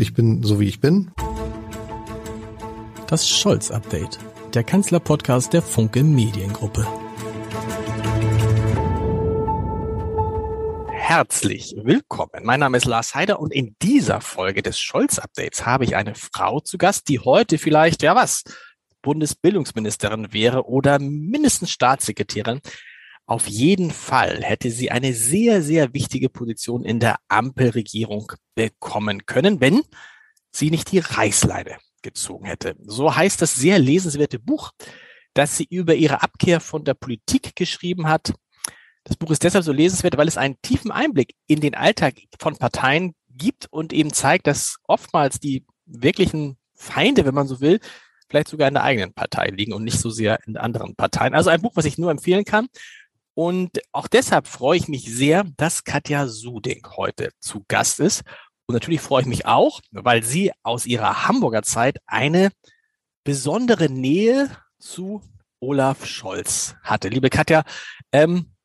Ich bin so wie ich bin. Das Scholz-Update, der Kanzler-Podcast der Funke Mediengruppe. Herzlich willkommen. Mein Name ist Lars Heider und in dieser Folge des Scholz-Updates habe ich eine Frau zu Gast, die heute vielleicht, ja was, Bundesbildungsministerin wäre oder mindestens Staatssekretärin. Auf jeden Fall hätte sie eine sehr, sehr wichtige Position in der Ampelregierung bekommen können, wenn sie nicht die Reißleine gezogen hätte. So heißt das sehr lesenswerte Buch, das sie über ihre Abkehr von der Politik geschrieben hat. Das Buch ist deshalb so lesenswert, weil es einen tiefen Einblick in den Alltag von Parteien gibt und eben zeigt, dass oftmals die wirklichen Feinde, wenn man so will, vielleicht sogar in der eigenen Partei liegen und nicht so sehr in anderen Parteien. Also ein Buch, was ich nur empfehlen kann. Und auch deshalb freue ich mich sehr, dass Katja Suding heute zu Gast ist. Und natürlich freue ich mich auch, weil sie aus ihrer Hamburger Zeit eine besondere Nähe zu Olaf Scholz hatte. Liebe Katja, ähm,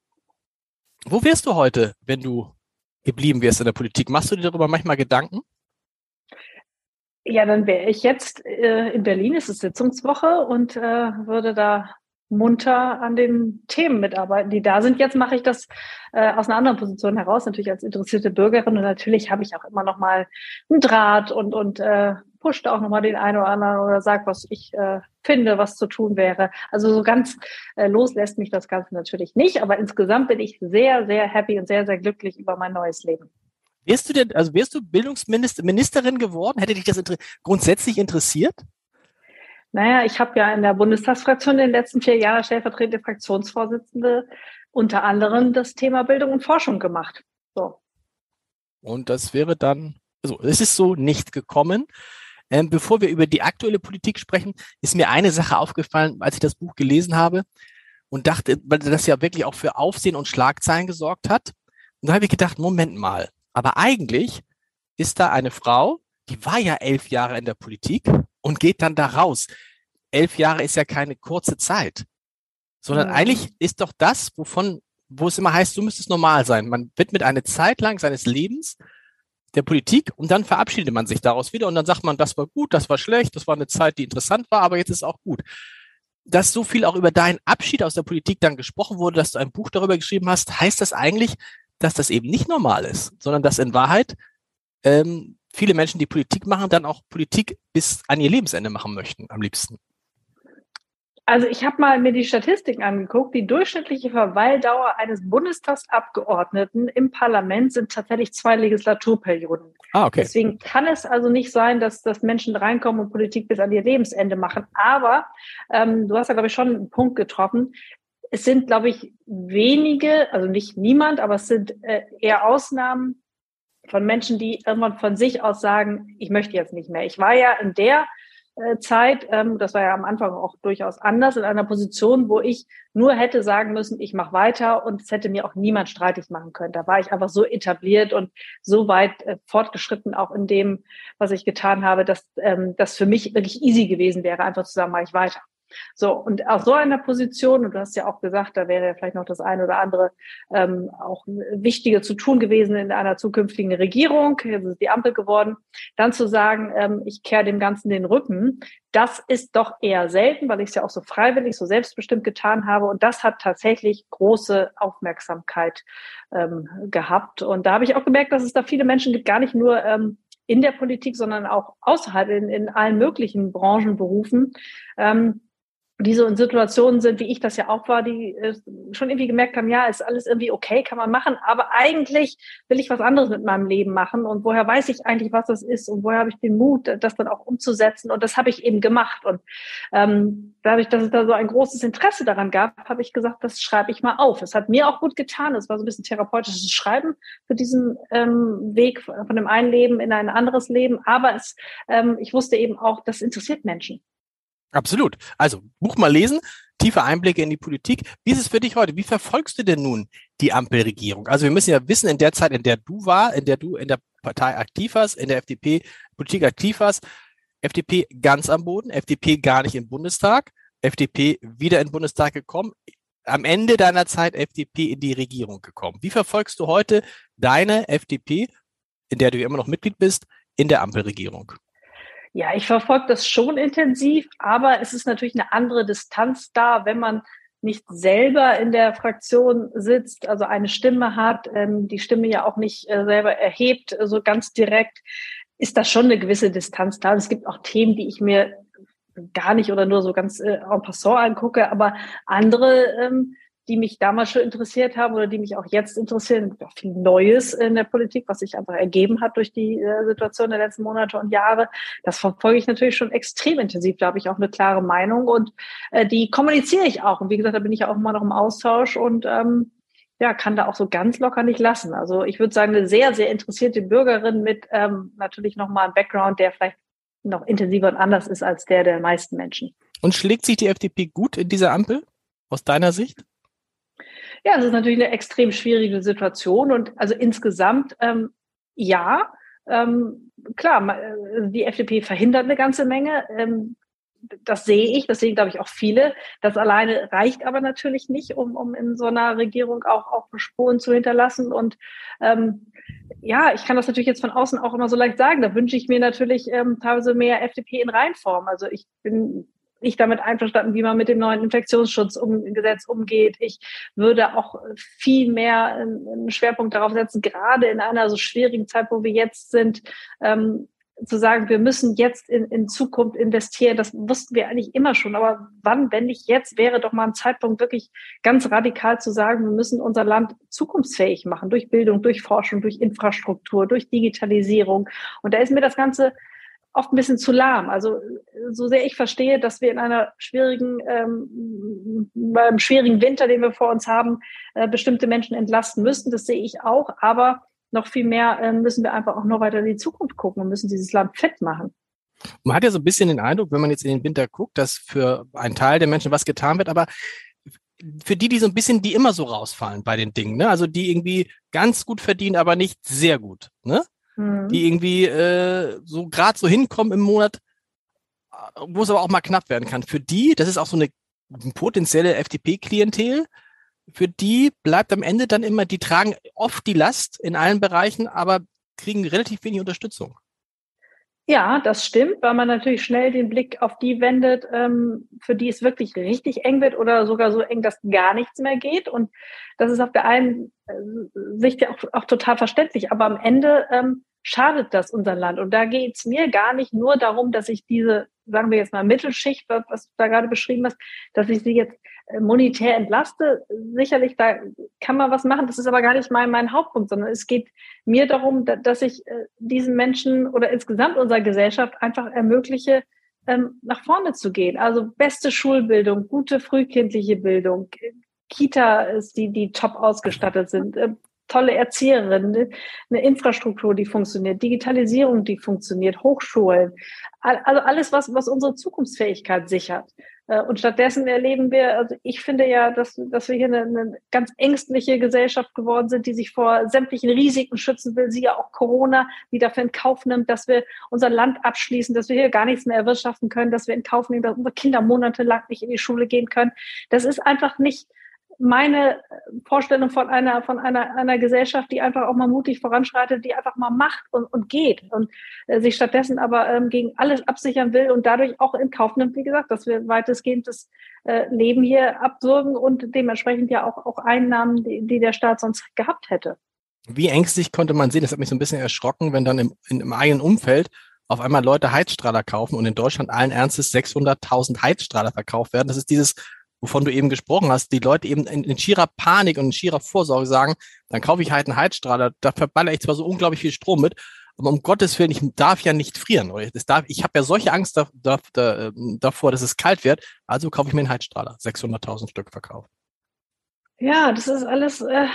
wo wärst du heute, wenn du geblieben wärst in der Politik? Machst du dir darüber manchmal Gedanken? Ja, dann wäre ich jetzt äh, in Berlin, es ist Sitzungswoche und äh, würde da munter an den Themen mitarbeiten, die da sind. Jetzt mache ich das äh, aus einer anderen Position heraus, natürlich als interessierte Bürgerin und natürlich habe ich auch immer noch mal einen Draht und und äh, pusht auch noch mal den einen oder anderen oder sagt, was ich äh, finde, was zu tun wäre. Also so ganz äh, loslässt mich das Ganze natürlich nicht, aber insgesamt bin ich sehr, sehr happy und sehr, sehr glücklich über mein neues Leben. Wärst du denn, also wärst du Bildungsministerin geworden? Hätte dich das inter grundsätzlich interessiert? Naja, ich habe ja in der Bundestagsfraktion in den letzten vier Jahren stellvertretende Fraktionsvorsitzende unter anderem das Thema Bildung und Forschung gemacht. So. Und das wäre dann, also es ist so nicht gekommen. Ähm, bevor wir über die aktuelle Politik sprechen, ist mir eine Sache aufgefallen, als ich das Buch gelesen habe und dachte, weil das ja wirklich auch für Aufsehen und Schlagzeilen gesorgt hat. Und da habe ich gedacht, Moment mal, aber eigentlich ist da eine Frau, die war ja elf Jahre in der Politik und geht dann da raus. Elf Jahre ist ja keine kurze Zeit, sondern ja. eigentlich ist doch das, wovon, wo es immer heißt, du müsstest normal sein. Man widmet eine Zeit lang seines Lebens der Politik und dann verabschiedet man sich daraus wieder und dann sagt man, das war gut, das war schlecht, das war eine Zeit, die interessant war, aber jetzt ist auch gut. Dass so viel auch über deinen Abschied aus der Politik dann gesprochen wurde, dass du ein Buch darüber geschrieben hast, heißt das eigentlich, dass das eben nicht normal ist, sondern dass in Wahrheit ähm, viele Menschen, die Politik machen, dann auch Politik bis an ihr Lebensende machen möchten, am liebsten. Also ich habe mal mir die Statistiken angeguckt. Die durchschnittliche Verweildauer eines Bundestagsabgeordneten im Parlament sind tatsächlich zwei Legislaturperioden. Ah, okay. Deswegen kann es also nicht sein, dass, dass Menschen reinkommen und Politik bis an ihr Lebensende machen. Aber ähm, du hast ja, glaube ich, schon einen Punkt getroffen. Es sind, glaube ich, wenige, also nicht niemand, aber es sind äh, eher Ausnahmen, von Menschen, die irgendwann von sich aus sagen, ich möchte jetzt nicht mehr. Ich war ja in der äh, Zeit, ähm, das war ja am Anfang auch durchaus anders, in einer Position, wo ich nur hätte sagen müssen, ich mache weiter und es hätte mir auch niemand streitig machen können. Da war ich einfach so etabliert und so weit äh, fortgeschritten auch in dem, was ich getan habe, dass ähm, das für mich wirklich easy gewesen wäre, einfach zu sagen, mache ich weiter. So, und aus so einer Position, und du hast ja auch gesagt, da wäre ja vielleicht noch das eine oder andere ähm, auch Wichtige zu tun gewesen in einer zukünftigen Regierung, jetzt ist die Ampel geworden, dann zu sagen, ähm, ich kehre dem Ganzen den Rücken, das ist doch eher selten, weil ich es ja auch so freiwillig, so selbstbestimmt getan habe. Und das hat tatsächlich große Aufmerksamkeit ähm, gehabt. Und da habe ich auch gemerkt, dass es da viele Menschen gibt, gar nicht nur ähm, in der Politik, sondern auch außerhalb in, in allen möglichen Branchen, Berufen, ähm, die so in Situationen sind, wie ich das ja auch war, die äh, schon irgendwie gemerkt haben, ja, ist alles irgendwie okay, kann man machen, aber eigentlich will ich was anderes mit meinem Leben machen und woher weiß ich eigentlich, was das ist und woher habe ich den Mut, das dann auch umzusetzen und das habe ich eben gemacht und ähm, dadurch, dass es da so ein großes Interesse daran gab, habe ich gesagt, das schreibe ich mal auf. Es hat mir auch gut getan, es war so ein bisschen therapeutisches Schreiben für diesen ähm, Weg von dem einen Leben in ein anderes Leben, aber es, ähm, ich wusste eben auch, das interessiert Menschen. Absolut. Also Buch mal lesen, tiefe Einblicke in die Politik. Wie ist es für dich heute? Wie verfolgst du denn nun die Ampelregierung? Also wir müssen ja wissen, in der Zeit, in der du war, in der du in der Partei aktiv warst, in der FDP Politik aktiv warst, FDP ganz am Boden, FDP gar nicht im Bundestag, FDP wieder in den Bundestag gekommen, am Ende deiner Zeit FDP in die Regierung gekommen. Wie verfolgst du heute deine FDP, in der du immer noch Mitglied bist, in der Ampelregierung? Ja, ich verfolge das schon intensiv, aber es ist natürlich eine andere Distanz da, wenn man nicht selber in der Fraktion sitzt, also eine Stimme hat, ähm, die Stimme ja auch nicht äh, selber erhebt, so ganz direkt, ist da schon eine gewisse Distanz da. Es gibt auch Themen, die ich mir gar nicht oder nur so ganz äh, en passant angucke, aber andere ähm, die mich damals schon interessiert haben oder die mich auch jetzt interessieren. Viel Neues in der Politik, was sich einfach ergeben hat durch die äh, Situation der letzten Monate und Jahre. Das verfolge ich natürlich schon extrem intensiv. Da habe ich auch eine klare Meinung und äh, die kommuniziere ich auch. Und wie gesagt, da bin ich auch immer noch im Austausch und ähm, ja, kann da auch so ganz locker nicht lassen. Also ich würde sagen, eine sehr, sehr interessierte Bürgerin mit ähm, natürlich nochmal einem Background, der vielleicht noch intensiver und anders ist als der der meisten Menschen. Und schlägt sich die FDP gut in dieser Ampel aus deiner Sicht? Ja, es ist natürlich eine extrem schwierige Situation und also insgesamt ähm, ja, ähm, klar, äh, die FDP verhindert eine ganze Menge. Ähm, das sehe ich, das sehen, glaube ich, auch viele. Das alleine reicht aber natürlich nicht, um, um in so einer Regierung auch, auch Spuren zu hinterlassen. Und ähm, ja, ich kann das natürlich jetzt von außen auch immer so leicht sagen. Da wünsche ich mir natürlich ähm, teilweise mehr FDP in Reinform. Also ich bin nicht damit einverstanden, wie man mit dem neuen Infektionsschutzgesetz umgeht. Ich würde auch viel mehr einen Schwerpunkt darauf setzen, gerade in einer so schwierigen Zeit, wo wir jetzt sind, ähm, zu sagen, wir müssen jetzt in, in Zukunft investieren. Das wussten wir eigentlich immer schon. Aber wann, wenn nicht jetzt, wäre doch mal ein Zeitpunkt, wirklich ganz radikal zu sagen, wir müssen unser Land zukunftsfähig machen durch Bildung, durch Forschung, durch Infrastruktur, durch Digitalisierung. Und da ist mir das Ganze oft ein bisschen zu lahm. Also so sehr ich verstehe, dass wir in einer schwierigen, ähm, beim schwierigen Winter, den wir vor uns haben, äh, bestimmte Menschen entlasten müssten, das sehe ich auch. Aber noch viel mehr äh, müssen wir einfach auch noch weiter in die Zukunft gucken und müssen dieses Land fit machen. Man hat ja so ein bisschen den Eindruck, wenn man jetzt in den Winter guckt, dass für einen Teil der Menschen was getan wird, aber für die, die so ein bisschen, die immer so rausfallen bei den Dingen, ne? also die irgendwie ganz gut verdienen, aber nicht sehr gut, ne? Mhm. die irgendwie äh, so gerade so hinkommen im Monat, wo es aber auch mal knapp werden kann. Für die, das ist auch so eine potenzielle FDP-Klientel, für die bleibt am Ende dann immer, die tragen oft die Last in allen Bereichen, aber kriegen relativ wenig Unterstützung. Ja, das stimmt, weil man natürlich schnell den Blick auf die wendet, ähm, für die es wirklich richtig eng wird oder sogar so eng, dass gar nichts mehr geht. Und das ist auf der einen äh, Sicht ja auch, auch total verständlich. Aber am Ende ähm, schadet das unser Land. Und da geht es mir gar nicht nur darum, dass ich diese, sagen wir jetzt mal, Mittelschicht, was, was du da gerade beschrieben hast, dass ich sie jetzt monetär entlaste. Sicherlich, da kann man was machen. Das ist aber gar nicht mein, mein Hauptpunkt, sondern es geht mir darum, dass ich äh, diesen Menschen oder insgesamt unserer Gesellschaft einfach ermögliche, ähm, nach vorne zu gehen. Also beste Schulbildung, gute frühkindliche Bildung, Kita ist die, die top ausgestattet sind, äh, tolle Erzieherinnen, eine Infrastruktur, die funktioniert, Digitalisierung, die funktioniert, Hochschulen, also alles, was, was unsere Zukunftsfähigkeit sichert. Äh, und stattdessen erleben wir, also ich finde ja, dass, dass wir hier eine, eine ganz ängstliche Gesellschaft geworden sind, die sich vor sämtlichen Risiken schützen will, sie ja auch Corona, die dafür in Kauf nimmt, dass wir unser Land abschließen, dass wir hier gar nichts mehr erwirtschaften können, dass wir in Kauf nehmen, dass unsere Kinder monatelang nicht in die Schule gehen können. Das ist einfach nicht, meine Vorstellung von einer, von einer, einer Gesellschaft, die einfach auch mal mutig voranschreitet, die einfach mal macht und, und geht und äh, sich stattdessen aber ähm, gegen alles absichern will und dadurch auch in Kauf nimmt, wie gesagt, dass wir weitestgehend das äh, Leben hier abwürgen und dementsprechend ja auch, auch Einnahmen, die, die der Staat sonst gehabt hätte. Wie ängstlich konnte man sehen? Das hat mich so ein bisschen erschrocken, wenn dann im, in, im eigenen Umfeld auf einmal Leute Heizstrahler kaufen und in Deutschland allen Ernstes 600.000 Heizstrahler verkauft werden. Das ist dieses wovon du eben gesprochen hast, die Leute eben in, in schierer Panik und in schierer Vorsorge sagen, dann kaufe ich halt einen Heizstrahler, da verballere ich zwar so unglaublich viel Strom mit, aber um Gottes Willen, ich darf ja nicht frieren. Das darf, ich habe ja solche Angst da, da, da, davor, dass es kalt wird, also kaufe ich mir einen Heizstrahler, 600.000 Stück verkauft. Ja, das ist alles äh,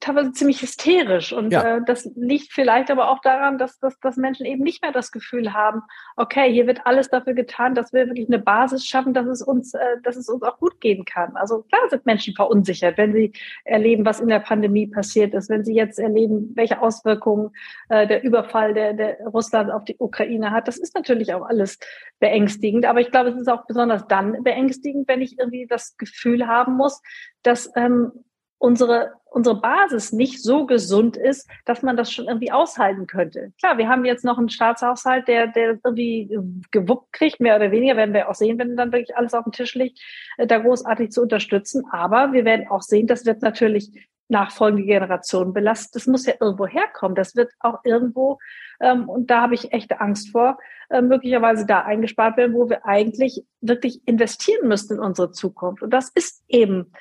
teilweise ziemlich hysterisch. Und ja. äh, das liegt vielleicht aber auch daran, dass, dass, dass Menschen eben nicht mehr das Gefühl haben, okay, hier wird alles dafür getan, dass wir wirklich eine Basis schaffen, dass es uns, äh, dass es uns auch gut gehen kann. Also klar sind Menschen verunsichert, wenn sie erleben, was in der Pandemie passiert ist, wenn sie jetzt erleben, welche Auswirkungen äh, der Überfall der, der Russland auf die Ukraine hat. Das ist natürlich auch alles beängstigend. Aber ich glaube, es ist auch besonders dann beängstigend, wenn ich irgendwie das Gefühl haben muss, dass ähm, unsere, unsere Basis nicht so gesund ist, dass man das schon irgendwie aushalten könnte. Klar, wir haben jetzt noch einen Staatshaushalt, der, der irgendwie gewuppt kriegt, mehr oder weniger, werden wir auch sehen, wenn dann wirklich alles auf dem Tisch liegt, äh, da großartig zu unterstützen. Aber wir werden auch sehen, das wird natürlich nachfolgende Generationen belastet. Das muss ja irgendwo herkommen. Das wird auch irgendwo, ähm, und da habe ich echte Angst vor, äh, möglicherweise da eingespart werden, wo wir eigentlich wirklich investieren müssten in unsere Zukunft. Und das ist eben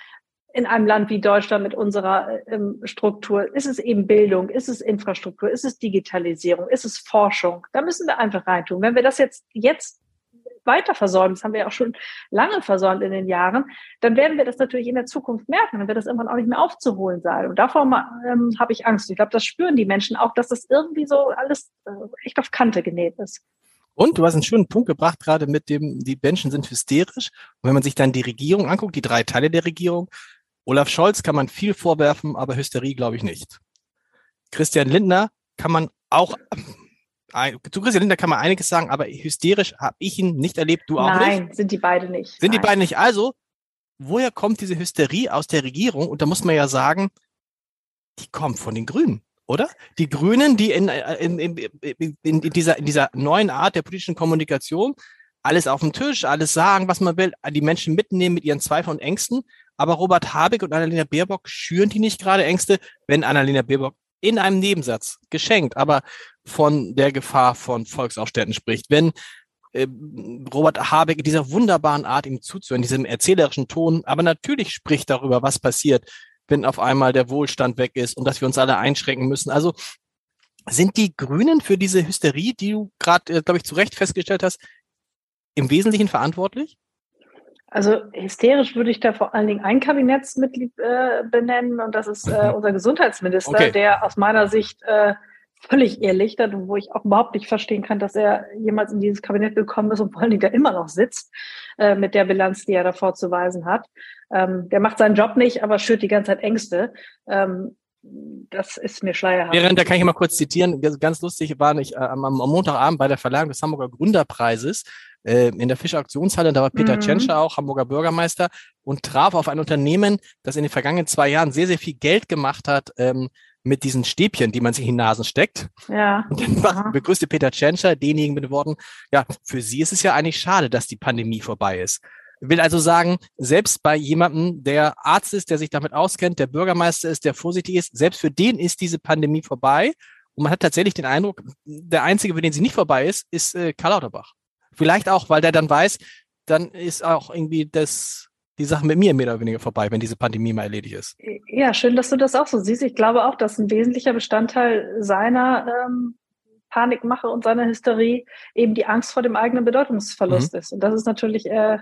in einem Land wie Deutschland mit unserer ähm, Struktur, ist es eben Bildung, ist es Infrastruktur, ist es Digitalisierung, ist es Forschung. Da müssen wir einfach reintun. Wenn wir das jetzt, jetzt weiter versäumen, das haben wir ja auch schon lange versäumt in den Jahren, dann werden wir das natürlich in der Zukunft merken, dann wird das irgendwann auch nicht mehr aufzuholen sein. Und davor ähm, habe ich Angst. Ich glaube, das spüren die Menschen auch, dass das irgendwie so alles äh, echt auf Kante genäht ist. Und du hast einen schönen Punkt gebracht, gerade mit dem, die Menschen sind hysterisch. Und wenn man sich dann die Regierung anguckt, die drei Teile der Regierung, Olaf Scholz kann man viel vorwerfen, aber Hysterie glaube ich nicht. Christian Lindner kann man auch, zu Christian Lindner kann man einiges sagen, aber hysterisch habe ich ihn nicht erlebt, du auch Nein, nicht. Nein, sind die beide nicht. Sind Nein. die beiden nicht. Also, woher kommt diese Hysterie aus der Regierung? Und da muss man ja sagen, die kommt von den Grünen oder? Die Grünen, die in, in, in, in, dieser, in dieser neuen Art der politischen Kommunikation alles auf dem Tisch, alles sagen, was man will, die Menschen mitnehmen mit ihren Zweifeln und Ängsten, aber Robert Habeck und Annalena Baerbock schüren die nicht gerade Ängste, wenn Annalena Baerbock in einem Nebensatz geschenkt, aber von der Gefahr von Volksaufständen spricht. Wenn äh, Robert Habeck in dieser wunderbaren Art ihm zuzuhören, diesem erzählerischen Ton, aber natürlich spricht darüber, was passiert, wenn auf einmal der Wohlstand weg ist und dass wir uns alle einschränken müssen. Also sind die Grünen für diese Hysterie, die du gerade, äh, glaube ich, zu Recht festgestellt hast, im Wesentlichen verantwortlich? Also hysterisch würde ich da vor allen Dingen ein Kabinettsmitglied äh, benennen und das ist äh, mhm. unser Gesundheitsminister, okay. der aus meiner Sicht äh, völlig irrlichtert und wo ich auch überhaupt nicht verstehen kann, dass er jemals in dieses Kabinett gekommen ist und vor allen Dingen da immer noch sitzt äh, mit der Bilanz, die er davor zu weisen hat. Ähm, der macht seinen Job nicht, aber schürt die ganze Zeit Ängste. Ähm, das ist mir schleierhaft. Während, da kann ich mal kurz zitieren, ganz lustig war ich äh, am, am Montagabend bei der Verleihung des Hamburger Gründerpreises äh, in der Fischer Auktionshalle, da war Peter mhm. Tschentscher auch, Hamburger Bürgermeister, und traf auf ein Unternehmen, das in den vergangenen zwei Jahren sehr, sehr viel Geld gemacht hat ähm, mit diesen Stäbchen, die man sich in die Nasen steckt. Ja. Und dann begrüßte Peter Tschentscher denjenigen mit den Worten, ja, für Sie ist es ja eigentlich schade, dass die Pandemie vorbei ist. Will also sagen, selbst bei jemandem, der Arzt ist, der sich damit auskennt, der Bürgermeister ist, der vorsichtig ist, selbst für den ist diese Pandemie vorbei. Und man hat tatsächlich den Eindruck, der Einzige, für den sie nicht vorbei ist, ist äh, Karl Lauterbach. Vielleicht auch, weil der dann weiß, dann ist auch irgendwie das, die Sache mit mir mehr oder weniger vorbei, wenn diese Pandemie mal erledigt ist. Ja, schön, dass du das auch so siehst. Ich glaube auch, dass ein wesentlicher Bestandteil seiner ähm, Panikmache und seiner Hysterie eben die Angst vor dem eigenen Bedeutungsverlust mhm. ist. Und das ist natürlich äh,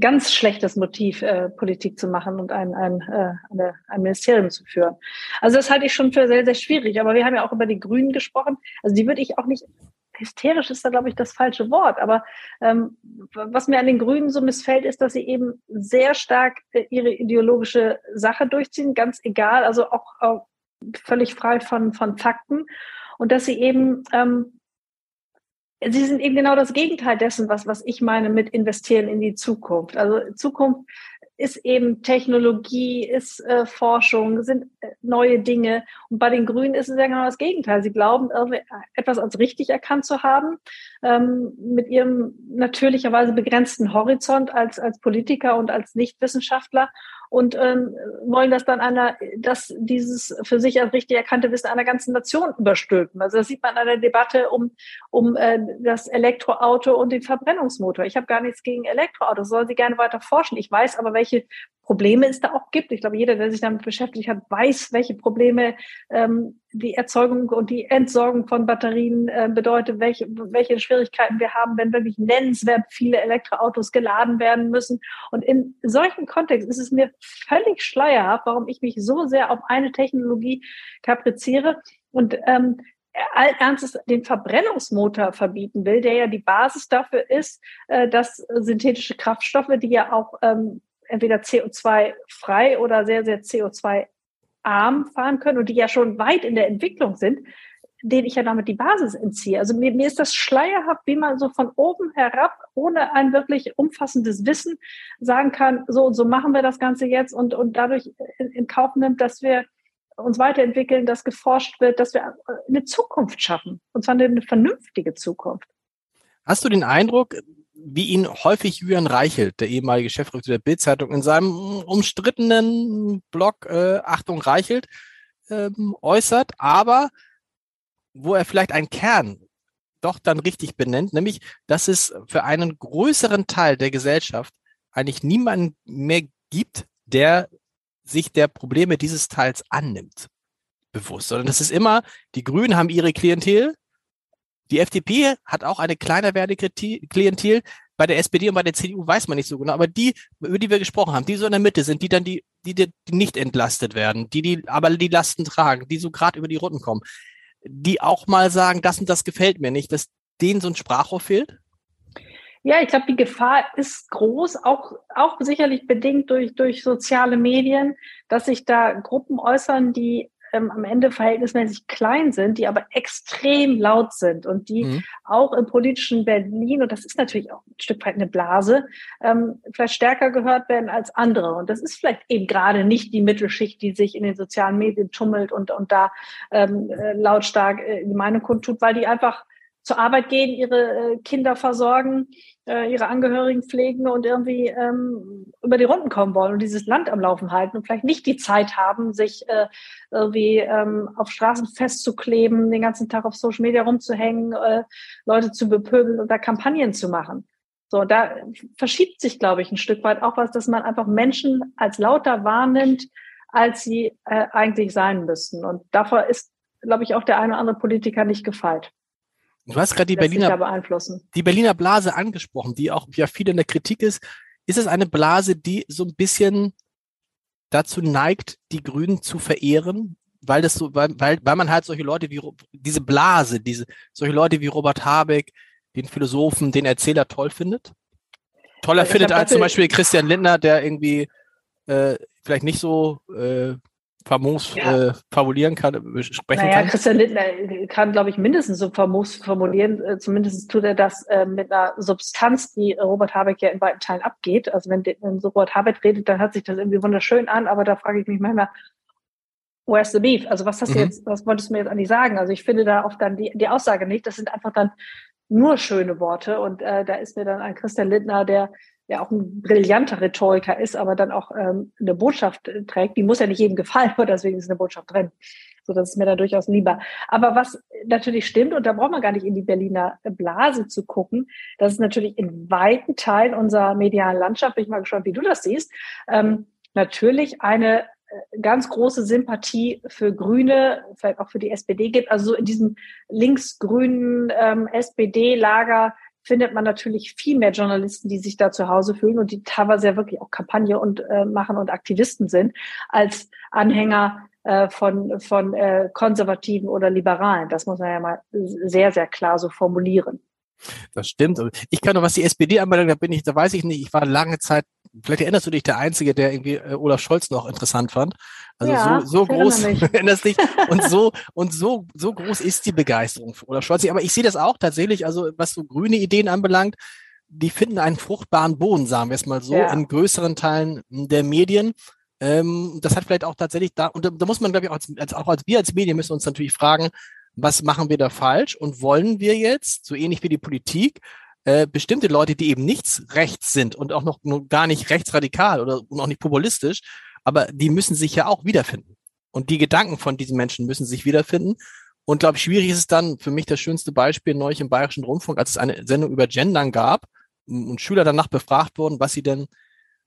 ganz schlechtes Motiv, äh, Politik zu machen und ein, ein, äh, eine, ein Ministerium zu führen. Also das halte ich schon für sehr, sehr schwierig. Aber wir haben ja auch über die Grünen gesprochen. Also die würde ich auch nicht hysterisch ist da, glaube ich, das falsche Wort. Aber ähm, was mir an den Grünen so missfällt, ist, dass sie eben sehr stark äh, ihre ideologische Sache durchziehen, ganz egal, also auch, auch völlig frei von, von Fakten. Und dass sie eben, ähm, sie sind eben genau das Gegenteil dessen, was, was ich meine mit investieren in die Zukunft. Also Zukunft ist eben Technologie, ist äh, Forschung, sind äh, neue Dinge. Und bei den Grünen ist es ja genau das Gegenteil. Sie glauben, etwas als richtig erkannt zu haben, ähm, mit ihrem natürlicherweise begrenzten Horizont als, als Politiker und als Nichtwissenschaftler und ähm, wollen das dann einer, dass dieses für sich als richtig erkannte Wissen einer ganzen Nation überstülpen. Also das sieht man an der Debatte um, um äh, das Elektroauto und den Verbrennungsmotor. Ich habe gar nichts gegen Elektroautos, sollen sie gerne weiter forschen. Ich weiß aber, welche Probleme es da auch gibt. Ich glaube, jeder, der sich damit beschäftigt hat, weiß, welche Probleme ähm, die Erzeugung und die Entsorgung von Batterien äh, bedeutet, welche, welche Schwierigkeiten wir haben, wenn wirklich nennenswert viele Elektroautos geladen werden müssen. Und in solchen Kontext ist es mir völlig schleierhaft, warum ich mich so sehr auf eine Technologie kapriziere und ähm, allen Ernstes den Verbrennungsmotor verbieten will, der ja die Basis dafür ist, äh, dass synthetische Kraftstoffe, die ja auch ähm, entweder CO2-frei oder sehr, sehr CO2-arm fahren können und die ja schon weit in der Entwicklung sind, denen ich ja damit die Basis entziehe. Also mir, mir ist das schleierhaft, wie man so von oben herab, ohne ein wirklich umfassendes Wissen, sagen kann, so und so machen wir das Ganze jetzt und, und dadurch in, in Kauf nimmt, dass wir uns weiterentwickeln, dass geforscht wird, dass wir eine Zukunft schaffen. Und zwar eine vernünftige Zukunft. Hast du den Eindruck, wie ihn häufig Julian Reichelt, der ehemalige Chefredakteur der Bildzeitung, in seinem umstrittenen Blog äh, Achtung Reichelt ähm, äußert, aber wo er vielleicht einen Kern doch dann richtig benennt, nämlich, dass es für einen größeren Teil der Gesellschaft eigentlich niemanden mehr gibt, der sich der Probleme dieses Teils annimmt, bewusst, sondern das ist immer, die Grünen haben ihre Klientel, die FDP hat auch eine kleiner werdende Klientel, bei der SPD und bei der CDU weiß man nicht so genau, aber die, über die wir gesprochen haben, die so in der Mitte sind, die dann die, die, die nicht entlastet werden, die, die aber die Lasten tragen, die so gerade über die Runden kommen, die auch mal sagen, das und das gefällt mir nicht, dass denen so ein Sprachrohr fehlt? Ja, ich glaube, die Gefahr ist groß, auch, auch sicherlich bedingt durch, durch soziale Medien, dass sich da Gruppen äußern, die ähm, am Ende verhältnismäßig klein sind, die aber extrem laut sind und die mhm. auch im politischen Berlin, und das ist natürlich auch ein Stück weit eine Blase, ähm, vielleicht stärker gehört werden als andere. Und das ist vielleicht eben gerade nicht die Mittelschicht, die sich in den sozialen Medien tummelt und, und da ähm, äh, lautstark äh, die Meinung kundtut, weil die einfach zur Arbeit gehen, ihre äh, Kinder versorgen, äh, ihre Angehörigen pflegen und irgendwie ähm, über die Runden kommen wollen und dieses Land am Laufen halten und vielleicht nicht die Zeit haben, sich äh, irgendwie ähm, auf Straßen festzukleben, den ganzen Tag auf Social Media rumzuhängen, äh, Leute zu bepöbeln und Kampagnen zu machen. So, da verschiebt sich, glaube ich, ein Stück weit auch was, dass man einfach Menschen als lauter wahrnimmt, als sie äh, eigentlich sein müssten. Und davor ist, glaube ich, auch der eine oder andere Politiker nicht gefeit. Du hast gerade die Berliner, die Berliner Blase angesprochen, die auch ja viel in der Kritik ist. Ist es eine Blase, die so ein bisschen dazu neigt, die Grünen zu verehren? Weil das so, weil, weil, weil man halt solche Leute wie diese Blase, diese solche Leute wie Robert Habeck, den Philosophen, den Erzähler toll findet? Toller findet als zum Beispiel Christian Lindner, der irgendwie äh, vielleicht nicht so äh, famos ja. äh, formulieren kann, äh, sprechen naja, kann? Christian Lindner kann, glaube ich, mindestens so famos formulieren. Äh, zumindest tut er das äh, mit einer Substanz, die Robert Habeck ja in weiten Teilen abgeht. Also wenn, wenn so Robert Habeck redet, dann hört sich das irgendwie wunderschön an, aber da frage ich mich manchmal, where's the beef? Also was hast mhm. du jetzt, was wolltest du mir jetzt eigentlich sagen? Also ich finde da oft dann die, die Aussage nicht. Das sind einfach dann nur schöne Worte und äh, da ist mir dann ein Christian Lindner, der ja auch ein brillanter Rhetoriker ist, aber dann auch ähm, eine Botschaft äh, trägt. Die muss ja nicht jedem gefallen, aber deswegen ist eine Botschaft drin. So, das ist mir da durchaus lieber. Aber was natürlich stimmt, und da braucht man gar nicht in die Berliner Blase zu gucken, das ist natürlich in weiten Teilen unserer medialen Landschaft, bin ich mal gespannt, wie du das siehst, ähm, natürlich eine äh, ganz große Sympathie für Grüne, vielleicht auch für die SPD gibt. Also so in diesem linksgrünen ähm, SPD-Lager findet man natürlich viel mehr Journalisten, die sich da zu Hause fühlen und die teilweise ja wirklich auch Kampagne und äh, machen und Aktivisten sind, als Anhänger äh, von, von äh, Konservativen oder Liberalen. Das muss man ja mal sehr, sehr klar so formulieren. Das stimmt. Ich kann noch, was die SPD anbelangt, da bin ich, da weiß ich nicht, ich war lange Zeit, vielleicht erinnerst du dich, der Einzige, der irgendwie äh, Olaf Scholz noch interessant fand. Also ja, so, so groß, erinnerst dich, und so, und so, so groß ist die Begeisterung für Olaf Scholz. Aber ich sehe das auch tatsächlich, also was so grüne Ideen anbelangt, die finden einen fruchtbaren Boden, sagen wir es mal so, ja. in größeren Teilen der Medien. Ähm, das hat vielleicht auch tatsächlich da, und da, da muss man, glaube ich, auch als, als, auch als wir als Medien müssen uns natürlich fragen, was machen wir da falsch und wollen wir jetzt, so ähnlich wie die Politik, äh, bestimmte Leute, die eben nichts rechts sind und auch noch gar nicht rechtsradikal oder auch nicht populistisch, aber die müssen sich ja auch wiederfinden. Und die Gedanken von diesen Menschen müssen sich wiederfinden. Und glaube ich, schwierig ist es dann für mich das schönste Beispiel neulich im Bayerischen Rundfunk, als es eine Sendung über Gendern gab und Schüler danach befragt wurden, was sie denn,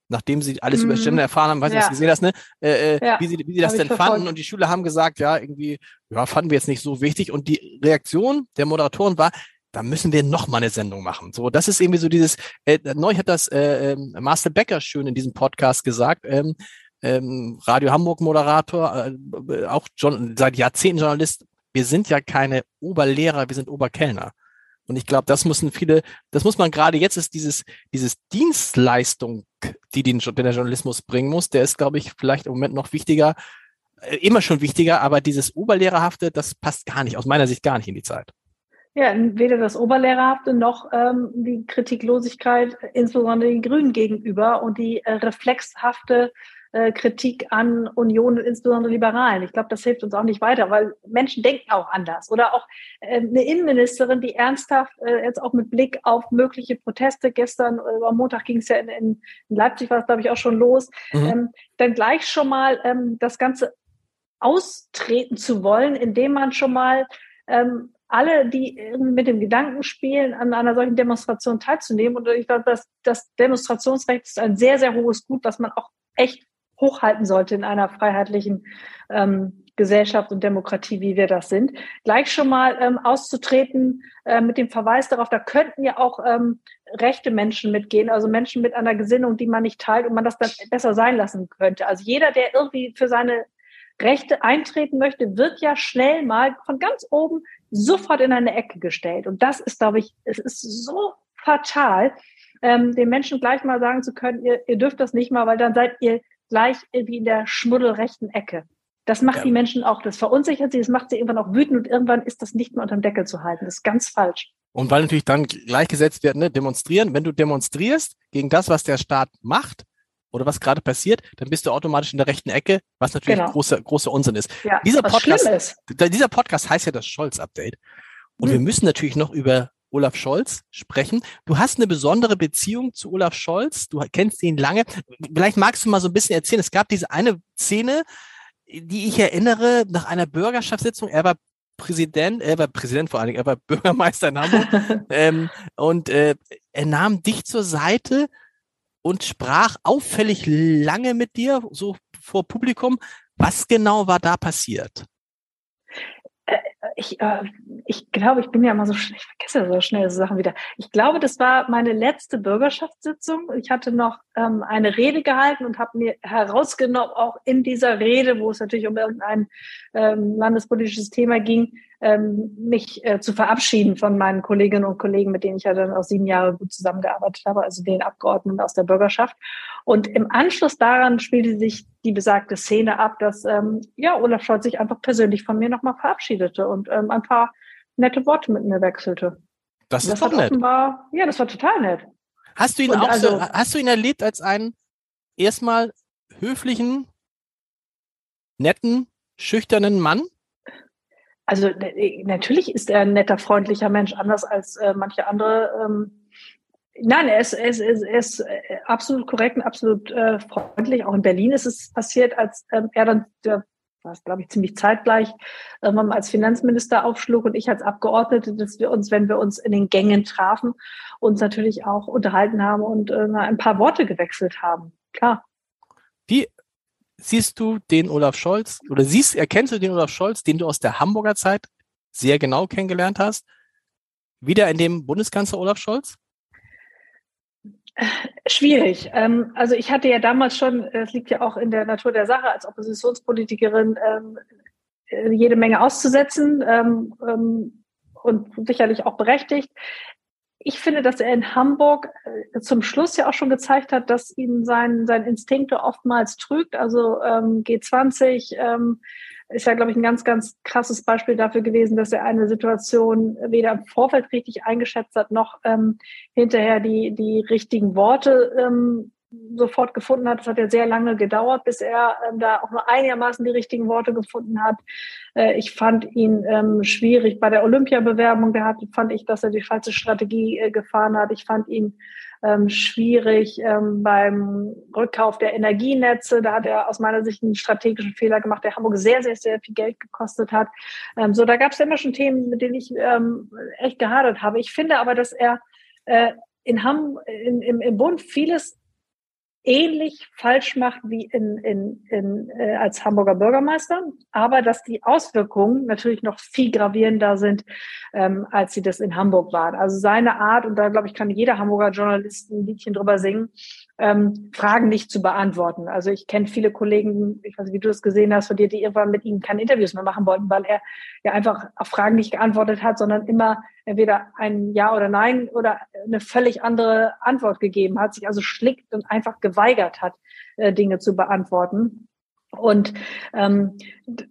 nachdem sie alles mhm. über Gender erfahren haben, weiß ja. nicht, was gesehen hast, ne, äh, äh, ja. wie sie, wie sie das denn fanden. Und die Schüler haben gesagt, ja, irgendwie, ja, fanden wir jetzt nicht so wichtig. Und die Reaktion der Moderatoren war, da müssen wir noch mal eine Sendung machen. So, das ist irgendwie so dieses, äh, neu hat das äh, äh, Marcel Becker schön in diesem Podcast gesagt, ähm, ähm, Radio Hamburg Moderator, äh, auch John, seit Jahrzehnten Journalist. Wir sind ja keine Oberlehrer, wir sind Oberkellner. Und ich glaube, das müssen viele, das muss man gerade jetzt ist dieses, dieses Dienstleistung, die den, den der Journalismus bringen muss, der ist, glaube ich, vielleicht im Moment noch wichtiger äh, immer schon wichtiger, aber dieses Oberlehrerhafte, das passt gar nicht, aus meiner Sicht gar nicht in die Zeit. Ja, weder das Oberlehrerhafte noch ähm, die Kritiklosigkeit, insbesondere den Grünen gegenüber und die äh, reflexhafte äh, Kritik an Union und insbesondere Liberalen. Ich glaube, das hilft uns auch nicht weiter, weil Menschen denken auch anders. Oder auch äh, eine Innenministerin, die ernsthaft äh, jetzt auch mit Blick auf mögliche Proteste gestern, äh, am Montag ging es ja in, in, Leipzig, war es glaube ich auch schon los, mhm. ähm, dann gleich schon mal ähm, das Ganze austreten zu wollen, indem man schon mal ähm, alle, die mit dem Gedanken spielen, an einer solchen Demonstration teilzunehmen. Und ich glaube, das, das Demonstrationsrecht ist ein sehr, sehr hohes Gut, was man auch echt hochhalten sollte in einer freiheitlichen ähm, Gesellschaft und Demokratie, wie wir das sind. Gleich schon mal ähm, auszutreten äh, mit dem Verweis darauf, da könnten ja auch ähm, rechte Menschen mitgehen, also Menschen mit einer Gesinnung, die man nicht teilt und man das dann besser sein lassen könnte. Also jeder, der irgendwie für seine Rechte eintreten möchte, wird ja schnell mal von ganz oben sofort in eine Ecke gestellt. Und das ist, glaube ich, es ist so fatal, ähm, den Menschen gleich mal sagen zu können, ihr, ihr dürft das nicht mal, weil dann seid ihr gleich irgendwie in der schmuddelrechten Ecke. Das macht ja. die Menschen auch, das verunsichert sie, das macht sie irgendwann auch wütend und irgendwann ist das nicht mehr unterm Deckel zu halten. Das ist ganz falsch. Und weil natürlich dann gleichgesetzt wird, ne, demonstrieren. Wenn du demonstrierst gegen das, was der Staat macht, oder was gerade passiert, dann bist du automatisch in der rechten Ecke, was natürlich genau. großer großer Unsinn ist. Ja, dieser, Podcast, ist. dieser Podcast heißt ja das Scholz-Update. Und hm. wir müssen natürlich noch über Olaf Scholz sprechen. Du hast eine besondere Beziehung zu Olaf Scholz. Du kennst ihn lange. Vielleicht magst du mal so ein bisschen erzählen. Es gab diese eine Szene, die ich erinnere, nach einer Bürgerschaftssitzung. Er war Präsident, er war Präsident vor allen Dingen, er war Bürgermeister in Hamburg. ähm, und äh, er nahm dich zur Seite und sprach auffällig lange mit dir, so vor Publikum. Was genau war da passiert? Äh, ich, äh, ich glaube, ich bin ja immer so schnell, ich vergesse so schnell so Sachen wieder. Ich glaube, das war meine letzte Bürgerschaftssitzung. Ich hatte noch ähm, eine Rede gehalten und habe mir herausgenommen, auch in dieser Rede, wo es natürlich um irgendein ähm, landespolitisches Thema ging, ähm, mich äh, zu verabschieden von meinen Kolleginnen und Kollegen, mit denen ich ja dann auch sieben Jahre gut zusammengearbeitet habe, also den Abgeordneten aus der Bürgerschaft. Und im Anschluss daran spielte sich die besagte Szene ab, dass ähm, ja Olaf Scholz sich einfach persönlich von mir nochmal verabschiedete und ähm, ein paar nette Worte mit mir wechselte. Das ist das doch nett. Offenbar, ja, das war total nett. Hast du ihn und auch also, so, hast du ihn erlebt als einen erstmal höflichen, netten, schüchternen Mann? Also äh, natürlich ist er ein netter, freundlicher Mensch, anders als äh, manche andere. Ähm, nein, er ist, er, ist, er ist äh, absolut korrekt und absolut äh, freundlich. Auch in Berlin ist es passiert, als ähm, er dann, der war es, glaube ich, ziemlich zeitgleich, ähm, als Finanzminister aufschlug und ich als Abgeordnete, dass wir uns, wenn wir uns in den Gängen trafen, uns natürlich auch unterhalten haben und äh, ein paar Worte gewechselt haben. Klar. Siehst du den Olaf Scholz oder siehst, erkennst du den Olaf Scholz, den du aus der Hamburger Zeit sehr genau kennengelernt hast, wieder in dem Bundeskanzler Olaf Scholz? Schwierig. Ähm, also ich hatte ja damals schon, es liegt ja auch in der Natur der Sache, als Oppositionspolitikerin ähm, äh, jede Menge auszusetzen ähm, und sicherlich auch berechtigt ich finde, dass er in Hamburg äh, zum Schluss ja auch schon gezeigt hat, dass ihn sein, sein Instinkte oftmals trügt. Also ähm, G20 ähm, ist ja, glaube ich, ein ganz, ganz krasses Beispiel dafür gewesen, dass er eine Situation weder im Vorfeld richtig eingeschätzt hat, noch ähm, hinterher die, die richtigen Worte ähm, sofort gefunden hat. Es hat ja sehr lange gedauert, bis er ähm, da auch nur einigermaßen die richtigen Worte gefunden hat. Äh, ich fand ihn ähm, schwierig bei der Olympiabewerbung. Da fand ich, dass er die falsche Strategie äh, gefahren hat. Ich fand ihn ähm, schwierig ähm, beim Rückkauf der Energienetze. Da hat er aus meiner Sicht einen strategischen Fehler gemacht, der Hamburg sehr, sehr, sehr viel Geld gekostet hat. Ähm, so, da gab es immer schon Themen, mit denen ich ähm, echt gehadert habe. Ich finde aber, dass er äh, in Hamm, in, im, im Bund vieles ähnlich falsch macht wie in, in, in, äh, als Hamburger Bürgermeister, aber dass die Auswirkungen natürlich noch viel gravierender sind, ähm, als sie das in Hamburg waren. Also seine Art, und da glaube ich, kann jeder Hamburger Journalist ein Liedchen drüber singen, ähm, Fragen nicht zu beantworten. Also ich kenne viele Kollegen, ich weiß nicht, wie du das gesehen hast, von dir, die irgendwann mit ihm keine Interviews mehr machen wollten, weil er ja einfach auf Fragen nicht geantwortet hat, sondern immer entweder ein Ja oder Nein oder eine völlig andere Antwort gegeben hat, sich also schlickt und einfach geweigert hat, äh, Dinge zu beantworten. Und ähm,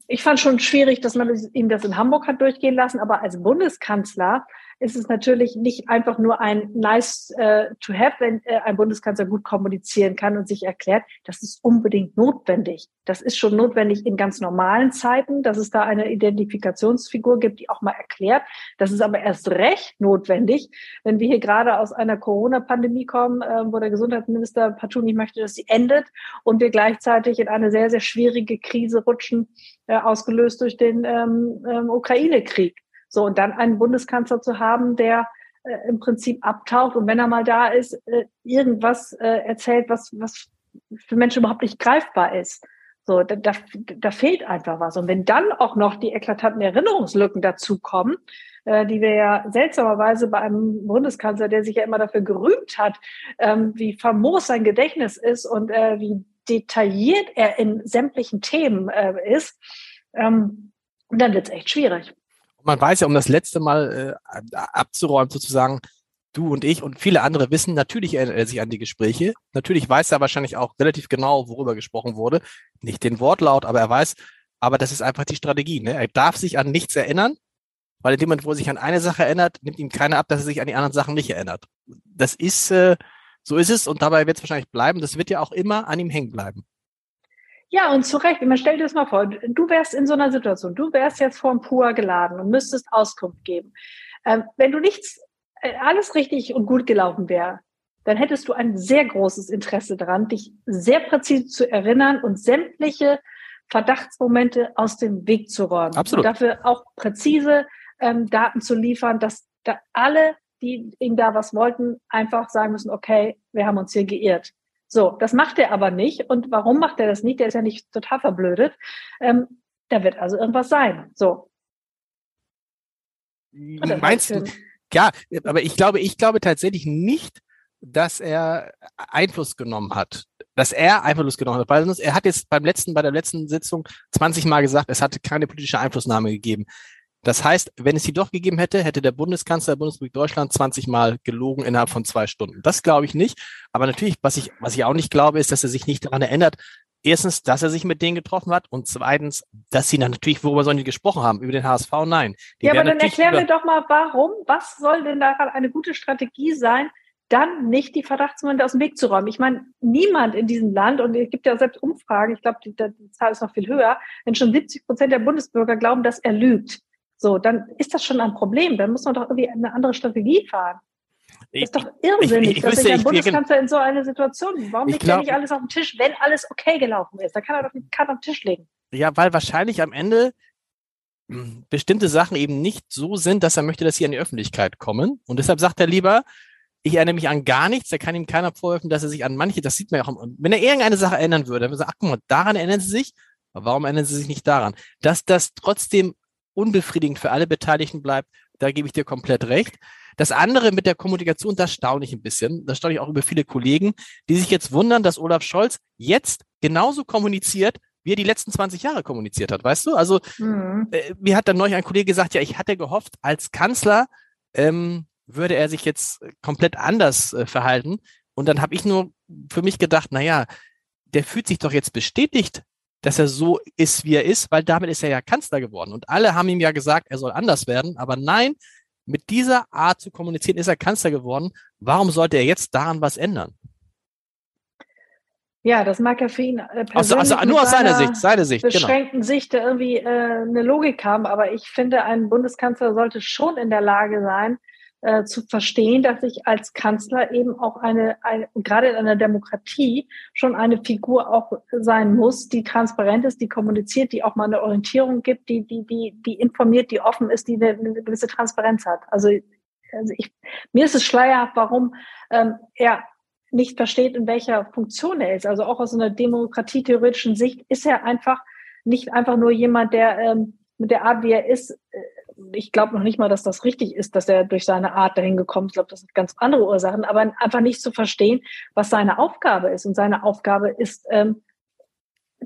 ich fand schon schwierig, dass man ihm das in Hamburg hat durchgehen lassen, aber als Bundeskanzler ist es natürlich nicht einfach nur ein nice uh, to have, wenn äh, ein Bundeskanzler gut kommunizieren kann und sich erklärt. Das ist unbedingt notwendig. Das ist schon notwendig in ganz normalen Zeiten, dass es da eine Identifikationsfigur gibt, die auch mal erklärt. Das ist aber erst recht notwendig, wenn wir hier gerade aus einer Corona-Pandemie kommen, äh, wo der Gesundheitsminister partout nicht möchte, dass sie endet und wir gleichzeitig in eine sehr, sehr schwierige Krise rutschen, äh, ausgelöst durch den ähm, ähm, Ukraine-Krieg. So, und dann einen Bundeskanzler zu haben, der äh, im Prinzip abtaucht und wenn er mal da ist, äh, irgendwas äh, erzählt, was, was für Menschen überhaupt nicht greifbar ist. So, da, da, da fehlt einfach was. Und wenn dann auch noch die eklatanten Erinnerungslücken dazukommen, äh, die wir ja seltsamerweise bei einem Bundeskanzler, der sich ja immer dafür gerühmt hat, ähm, wie famos sein Gedächtnis ist und äh, wie detailliert er in sämtlichen Themen äh, ist, ähm, dann wird es echt schwierig man weiß ja, um das letzte Mal äh, abzuräumen, sozusagen, du und ich und viele andere wissen, natürlich erinnert er sich an die Gespräche. Natürlich weiß er wahrscheinlich auch relativ genau, worüber gesprochen wurde. Nicht den Wortlaut, aber er weiß, aber das ist einfach die Strategie. Ne? Er darf sich an nichts erinnern, weil in dem Moment, wo er sich an eine Sache erinnert, nimmt ihm keiner ab, dass er sich an die anderen Sachen nicht erinnert. Das ist, äh, so ist es und dabei wird es wahrscheinlich bleiben. Das wird ja auch immer an ihm hängen bleiben. Ja, und zu Recht. Man stell dir das mal vor, du wärst in so einer Situation, du wärst jetzt vor dem PUA geladen und müsstest Auskunft geben. Ähm, wenn du nichts, äh, alles richtig und gut gelaufen wäre, dann hättest du ein sehr großes Interesse daran, dich sehr präzise zu erinnern und sämtliche Verdachtsmomente aus dem Weg zu räumen. Absolut. Und dafür auch präzise ähm, Daten zu liefern, dass da alle, die ihm da was wollten, einfach sagen müssen, okay, wir haben uns hier geirrt. So, das macht er aber nicht. Und warum macht er das nicht? Der ist ja nicht total verblödet. Ähm, da wird also irgendwas sein. So. Meinst du? Ja, aber ich glaube, ich glaube tatsächlich nicht, dass er Einfluss genommen hat. Dass er Einfluss genommen hat. Weil er hat jetzt beim letzten, bei der letzten Sitzung 20 Mal gesagt, es hatte keine politische Einflussnahme gegeben. Das heißt, wenn es sie doch gegeben hätte, hätte der Bundeskanzler der Bundesrepublik Deutschland 20 Mal gelogen innerhalb von zwei Stunden. Das glaube ich nicht. Aber natürlich, was ich, was ich auch nicht glaube, ist, dass er sich nicht daran erinnert, erstens, dass er sich mit denen getroffen hat und zweitens, dass sie dann natürlich, worüber sollen die gesprochen haben? Über den HSV? Nein. Die ja, aber dann erklären wir doch mal, warum, was soll denn daran eine gute Strategie sein, dann nicht die Verdachtsmomente aus dem Weg zu räumen. Ich meine, niemand in diesem Land, und es gibt ja selbst Umfragen, ich glaube, die, die Zahl ist noch viel höher, wenn schon 70 Prozent der Bundesbürger glauben, dass er lügt. So, dann ist das schon ein Problem. Dann muss man doch irgendwie eine andere Strategie fahren. Das ist doch irrsinnig, ich, ich, ich dass sich ein Bundeskanzler in so eine Situation, warum legt er nicht alles auf den Tisch, wenn alles okay gelaufen ist? Da kann er doch die Karte auf den Tisch legen. Ja, weil wahrscheinlich am Ende hm, bestimmte Sachen eben nicht so sind, dass er möchte, dass sie an die Öffentlichkeit kommen. Und deshalb sagt er lieber, ich erinnere mich an gar nichts, da kann ihm keiner vorwerfen, dass er sich an manche, das sieht man ja auch, wenn er irgendeine Sache ändern würde, dann würde er sagen, ach guck mal, daran erinnern sie sich, aber warum erinnern sie sich nicht daran? Dass das trotzdem unbefriedigend für alle Beteiligten bleibt, da gebe ich dir komplett recht. Das andere mit der Kommunikation, das staune ich ein bisschen. Das staune ich auch über viele Kollegen, die sich jetzt wundern, dass Olaf Scholz jetzt genauso kommuniziert, wie er die letzten 20 Jahre kommuniziert hat, weißt du? Also mhm. äh, mir hat dann neulich ein Kollege gesagt, ja, ich hatte gehofft, als Kanzler ähm, würde er sich jetzt komplett anders äh, verhalten. Und dann habe ich nur für mich gedacht, na ja, der fühlt sich doch jetzt bestätigt dass er so ist, wie er ist, weil damit ist er ja Kanzler geworden. Und alle haben ihm ja gesagt, er soll anders werden. Aber nein, mit dieser Art zu kommunizieren ist er Kanzler geworden. Warum sollte er jetzt daran was ändern? Ja, das mag ja für ihn äh, persönlich also, also nur aus seiner Sicht, seine Sicht, genau. beschränkten genau. Sicht irgendwie äh, eine Logik haben. Aber ich finde, ein Bundeskanzler sollte schon in der Lage sein, äh, zu verstehen, dass ich als Kanzler eben auch eine, eine, gerade in einer Demokratie schon eine Figur auch sein muss, die transparent ist, die kommuniziert, die auch mal eine Orientierung gibt, die, die, die, die informiert, die offen ist, die eine, eine gewisse Transparenz hat. Also, also ich, mir ist es schleierhaft, warum ähm, er nicht versteht, in welcher Funktion er ist. Also auch aus einer demokratietheoretischen Sicht ist er einfach nicht einfach nur jemand, der ähm, mit der Art, wie er ist, äh, ich glaube noch nicht mal, dass das richtig ist, dass er durch seine Art dahin gekommen ist. Ich glaube, das sind ganz andere Ursachen, aber einfach nicht zu verstehen, was seine Aufgabe ist. Und seine Aufgabe ist, ähm,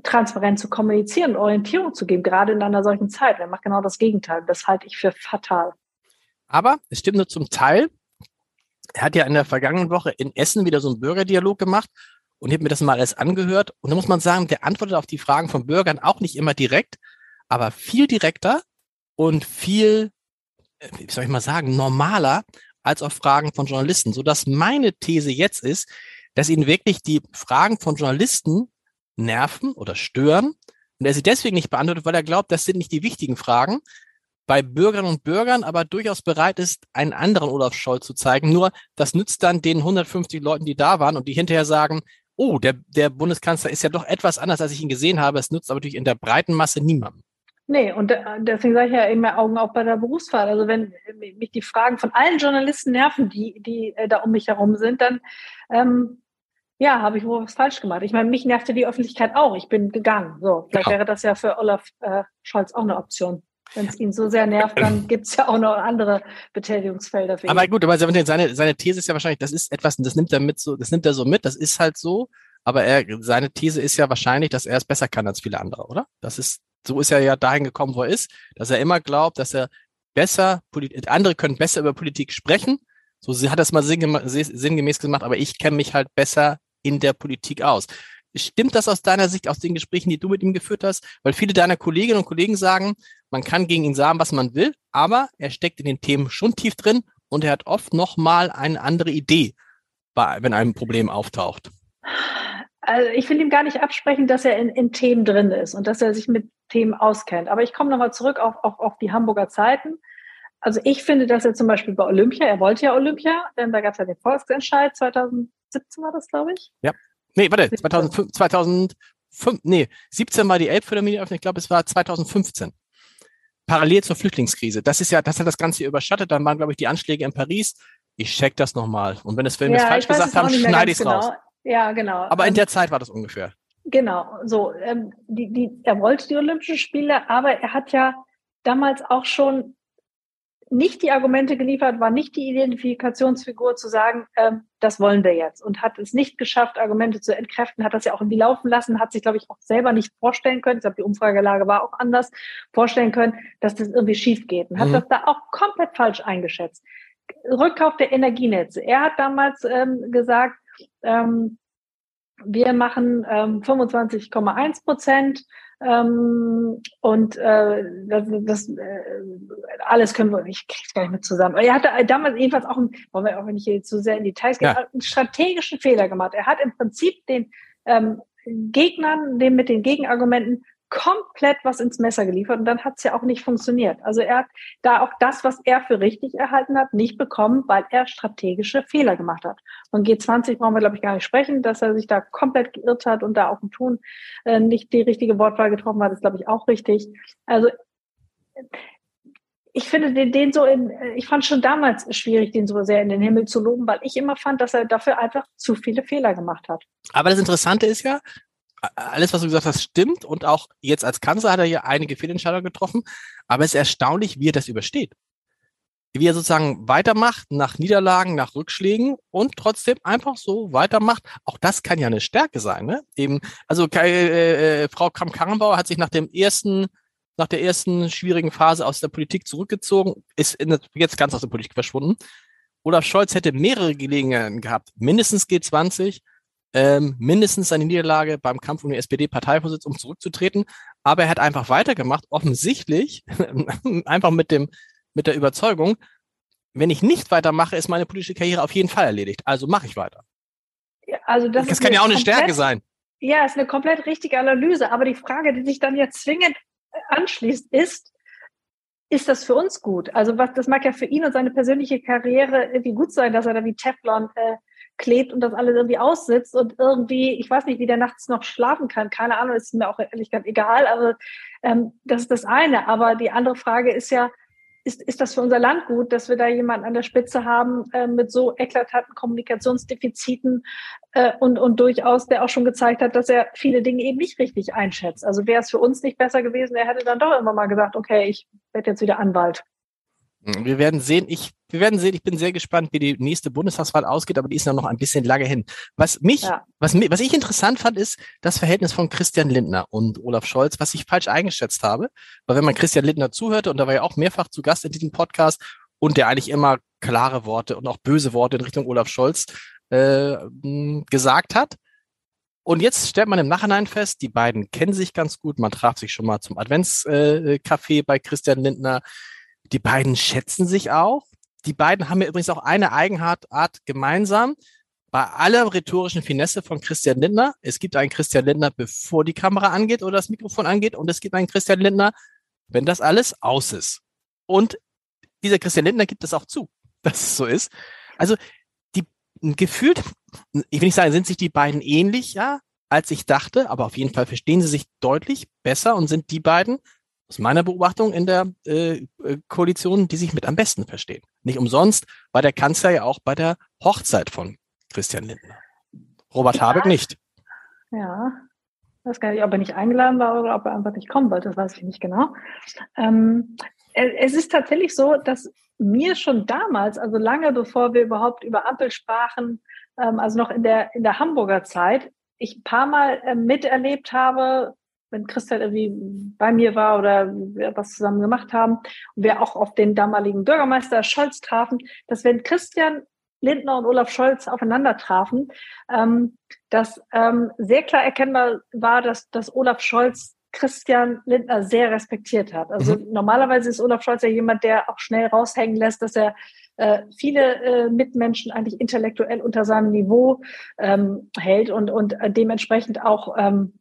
transparent zu kommunizieren, Orientierung zu geben, gerade in einer solchen Zeit. Er macht genau das Gegenteil. Das halte ich für fatal. Aber es stimmt nur zum Teil. Er hat ja in der vergangenen Woche in Essen wieder so einen Bürgerdialog gemacht und ich habe mir das mal alles angehört. Und da muss man sagen, der antwortet auf die Fragen von Bürgern auch nicht immer direkt, aber viel direkter und viel, äh, wie soll ich mal sagen, normaler als auf Fragen von Journalisten. Sodass meine These jetzt ist, dass ihn wirklich die Fragen von Journalisten nerven oder stören und er sie deswegen nicht beantwortet, weil er glaubt, das sind nicht die wichtigen Fragen, bei Bürgern und Bürgern aber durchaus bereit ist, einen anderen Olaf Scholz zu zeigen. Nur das nützt dann den 150 Leuten, die da waren und die hinterher sagen, oh, der, der Bundeskanzler ist ja doch etwas anders, als ich ihn gesehen habe. Es nützt aber natürlich in der breiten Masse niemandem. Nee, und deswegen sage ich ja immer Augen auf bei der Berufsfahrt. Also wenn mich die Fragen von allen Journalisten nerven, die, die äh, da um mich herum sind, dann ähm, ja, habe ich wohl was falsch gemacht. Ich meine, mich nervte die Öffentlichkeit auch. Ich bin gegangen. So, vielleicht ja. wäre das ja für Olaf äh, Scholz auch eine Option. Wenn es ihn so sehr nervt, dann gibt es ja auch noch andere Betätigungsfelder für ihn. Aber gut, aber seine, seine These ist ja wahrscheinlich, das ist etwas, das nimmt er mit so, das nimmt er so mit, das ist halt so. Aber er, seine These ist ja wahrscheinlich, dass er es besser kann als viele andere, oder? Das ist, so ist er ja dahin gekommen, wo er ist, dass er immer glaubt, dass er besser, andere können besser über Politik sprechen. So hat das mal sinngemäß gemacht, aber ich kenne mich halt besser in der Politik aus. Stimmt das aus deiner Sicht, aus den Gesprächen, die du mit ihm geführt hast? Weil viele deiner Kolleginnen und Kollegen sagen, man kann gegen ihn sagen, was man will, aber er steckt in den Themen schon tief drin und er hat oft noch mal eine andere Idee, wenn ein Problem auftaucht. Also ich will ihm gar nicht absprechen, dass er in, in Themen drin ist und dass er sich mit Themen auskennt. Aber ich komme nochmal zurück auf, auf, auf die Hamburger Zeiten. Also ich finde, dass er zum Beispiel bei Olympia, er wollte ja Olympia, denn da gab es ja den Volksentscheid, 2017 war das, glaube ich. Ja. Nee, warte, 2005, 2005, nee, 17 war die Elbphilharmonie eröffnet, ich glaube, es war 2015. Parallel zur Flüchtlingskrise. Das ist ja, das hat das Ganze überschattet. Dann waren, glaube ich, die Anschläge in Paris. Ich check das nochmal. Und wenn, es, wenn wir es falsch gesagt haben, schneide ich es genau. raus. Ja, genau. Aber in ähm, der Zeit war das ungefähr. Genau, so. Ähm, die, die, er wollte die Olympischen Spiele, aber er hat ja damals auch schon nicht die Argumente geliefert, war nicht die Identifikationsfigur zu sagen, ähm, das wollen wir jetzt und hat es nicht geschafft, Argumente zu entkräften, hat das ja auch irgendwie laufen lassen, hat sich, glaube ich, auch selber nicht vorstellen können, ich glaube, die Umfragelage war auch anders, vorstellen können, dass das irgendwie schief geht und hat mhm. das da auch komplett falsch eingeschätzt. Rückkauf der Energienetze. Er hat damals ähm, gesagt, ähm, wir machen ähm, 25,1 Prozent ähm, und äh, das, das äh, alles können wir, ich krieg's gar nicht mit zusammen. Er hatte damals jedenfalls auch, wollen wir auch wenn ich hier zu sehr in Details gehe, ja. einen strategischen Fehler gemacht. Er hat im Prinzip den ähm, Gegnern, dem mit den Gegenargumenten komplett was ins Messer geliefert und dann hat es ja auch nicht funktioniert. Also er hat da auch das, was er für richtig erhalten hat, nicht bekommen, weil er strategische Fehler gemacht hat. Von G20 brauchen wir, glaube ich, gar nicht sprechen, dass er sich da komplett geirrt hat und da auch im Tun äh, nicht die richtige Wortwahl getroffen hat, ist, glaube ich, auch richtig. Also ich finde den, den so in, ich fand schon damals schwierig, den so sehr in den Himmel zu loben, weil ich immer fand, dass er dafür einfach zu viele Fehler gemacht hat. Aber das Interessante ist ja, alles, was du gesagt hast, stimmt. Und auch jetzt als Kanzler hat er hier einige Fehlentscheidungen getroffen. Aber es ist erstaunlich, wie er das übersteht. Wie er sozusagen weitermacht nach Niederlagen, nach Rückschlägen und trotzdem einfach so weitermacht. Auch das kann ja eine Stärke sein. Ne? Eben, also äh, äh, Frau Kramp-Karrenbauer hat sich nach dem ersten, nach der ersten schwierigen Phase aus der Politik zurückgezogen, ist in, jetzt ganz aus der Politik verschwunden. Olaf Scholz hätte mehrere Gelegenheiten gehabt, mindestens G20, ähm, mindestens seine Niederlage beim Kampf um den SPD-Parteivorsitz, um zurückzutreten. Aber er hat einfach weitergemacht, offensichtlich, einfach mit dem, mit der Überzeugung, wenn ich nicht weitermache, ist meine politische Karriere auf jeden Fall erledigt. Also mache ich weiter. Ja, also das, das kann ja auch eine komplett, Stärke sein. Ja, ist eine komplett richtige Analyse. Aber die Frage, die sich dann jetzt zwingend anschließt, ist, ist das für uns gut? Also was, das mag ja für ihn und seine persönliche Karriere irgendwie gut sein, dass er da wie Teflon äh, klebt und das alles irgendwie aussitzt und irgendwie, ich weiß nicht, wie der nachts noch schlafen kann, keine Ahnung, ist mir auch ehrlich gesagt egal, aber ähm, das ist das eine. Aber die andere Frage ist ja, ist, ist das für unser Land gut, dass wir da jemanden an der Spitze haben äh, mit so eklatanten Kommunikationsdefiziten äh, und, und durchaus, der auch schon gezeigt hat, dass er viele Dinge eben nicht richtig einschätzt. Also wäre es für uns nicht besser gewesen, er hätte dann doch immer mal gesagt, okay, ich werde jetzt wieder Anwalt. Wir werden sehen. Ich, wir werden sehen. Ich bin sehr gespannt, wie die nächste Bundestagswahl ausgeht, aber die ist ja noch ein bisschen lange hin. Was mich, ja. was, was ich interessant fand, ist das Verhältnis von Christian Lindner und Olaf Scholz, was ich falsch eingeschätzt habe. Weil wenn man Christian Lindner zuhörte, und da war ja auch mehrfach zu Gast in diesem Podcast, und der eigentlich immer klare Worte und auch böse Worte in Richtung Olaf Scholz äh, gesagt hat, Und jetzt stellt man im Nachhinein fest, die beiden kennen sich ganz gut. Man traf sich schon mal zum Adventscafé bei Christian Lindner. Die beiden schätzen sich auch. Die beiden haben ja übrigens auch eine Eigenart gemeinsam. Bei aller rhetorischen Finesse von Christian Lindner, es gibt einen Christian Lindner, bevor die Kamera angeht oder das Mikrofon angeht, und es gibt einen Christian Lindner, wenn das alles aus ist. Und dieser Christian Lindner gibt es auch zu, dass es so ist. Also die gefühlt, ich will nicht sagen, sind sich die beiden ähnlich, ja, als ich dachte, aber auf jeden Fall verstehen sie sich deutlich besser und sind die beiden aus meiner Beobachtung in der äh, äh Koalition, die sich mit am besten verstehen. Nicht umsonst war der Kanzler ja auch bei der Hochzeit von Christian Lindner. Robert ja. Habeck nicht. Ja, ich weiß gar nicht, ob er nicht eingeladen war oder ob er einfach nicht kommen wollte, das weiß ich nicht genau. Ähm, es ist tatsächlich so, dass mir schon damals, also lange bevor wir überhaupt über Ampel sprachen, ähm, also noch in der, in der Hamburger Zeit, ich ein paar Mal äh, miterlebt habe, wenn Christian irgendwie bei mir war oder wir was zusammen gemacht haben und wir auch auf den damaligen Bürgermeister Scholz trafen, dass wenn Christian Lindner und Olaf Scholz aufeinander trafen, ähm, dass ähm, sehr klar erkennbar war, dass, dass Olaf Scholz Christian Lindner sehr respektiert hat. Also mhm. normalerweise ist Olaf Scholz ja jemand, der auch schnell raushängen lässt, dass er äh, viele äh, Mitmenschen eigentlich intellektuell unter seinem Niveau ähm, hält und, und äh, dementsprechend auch ähm,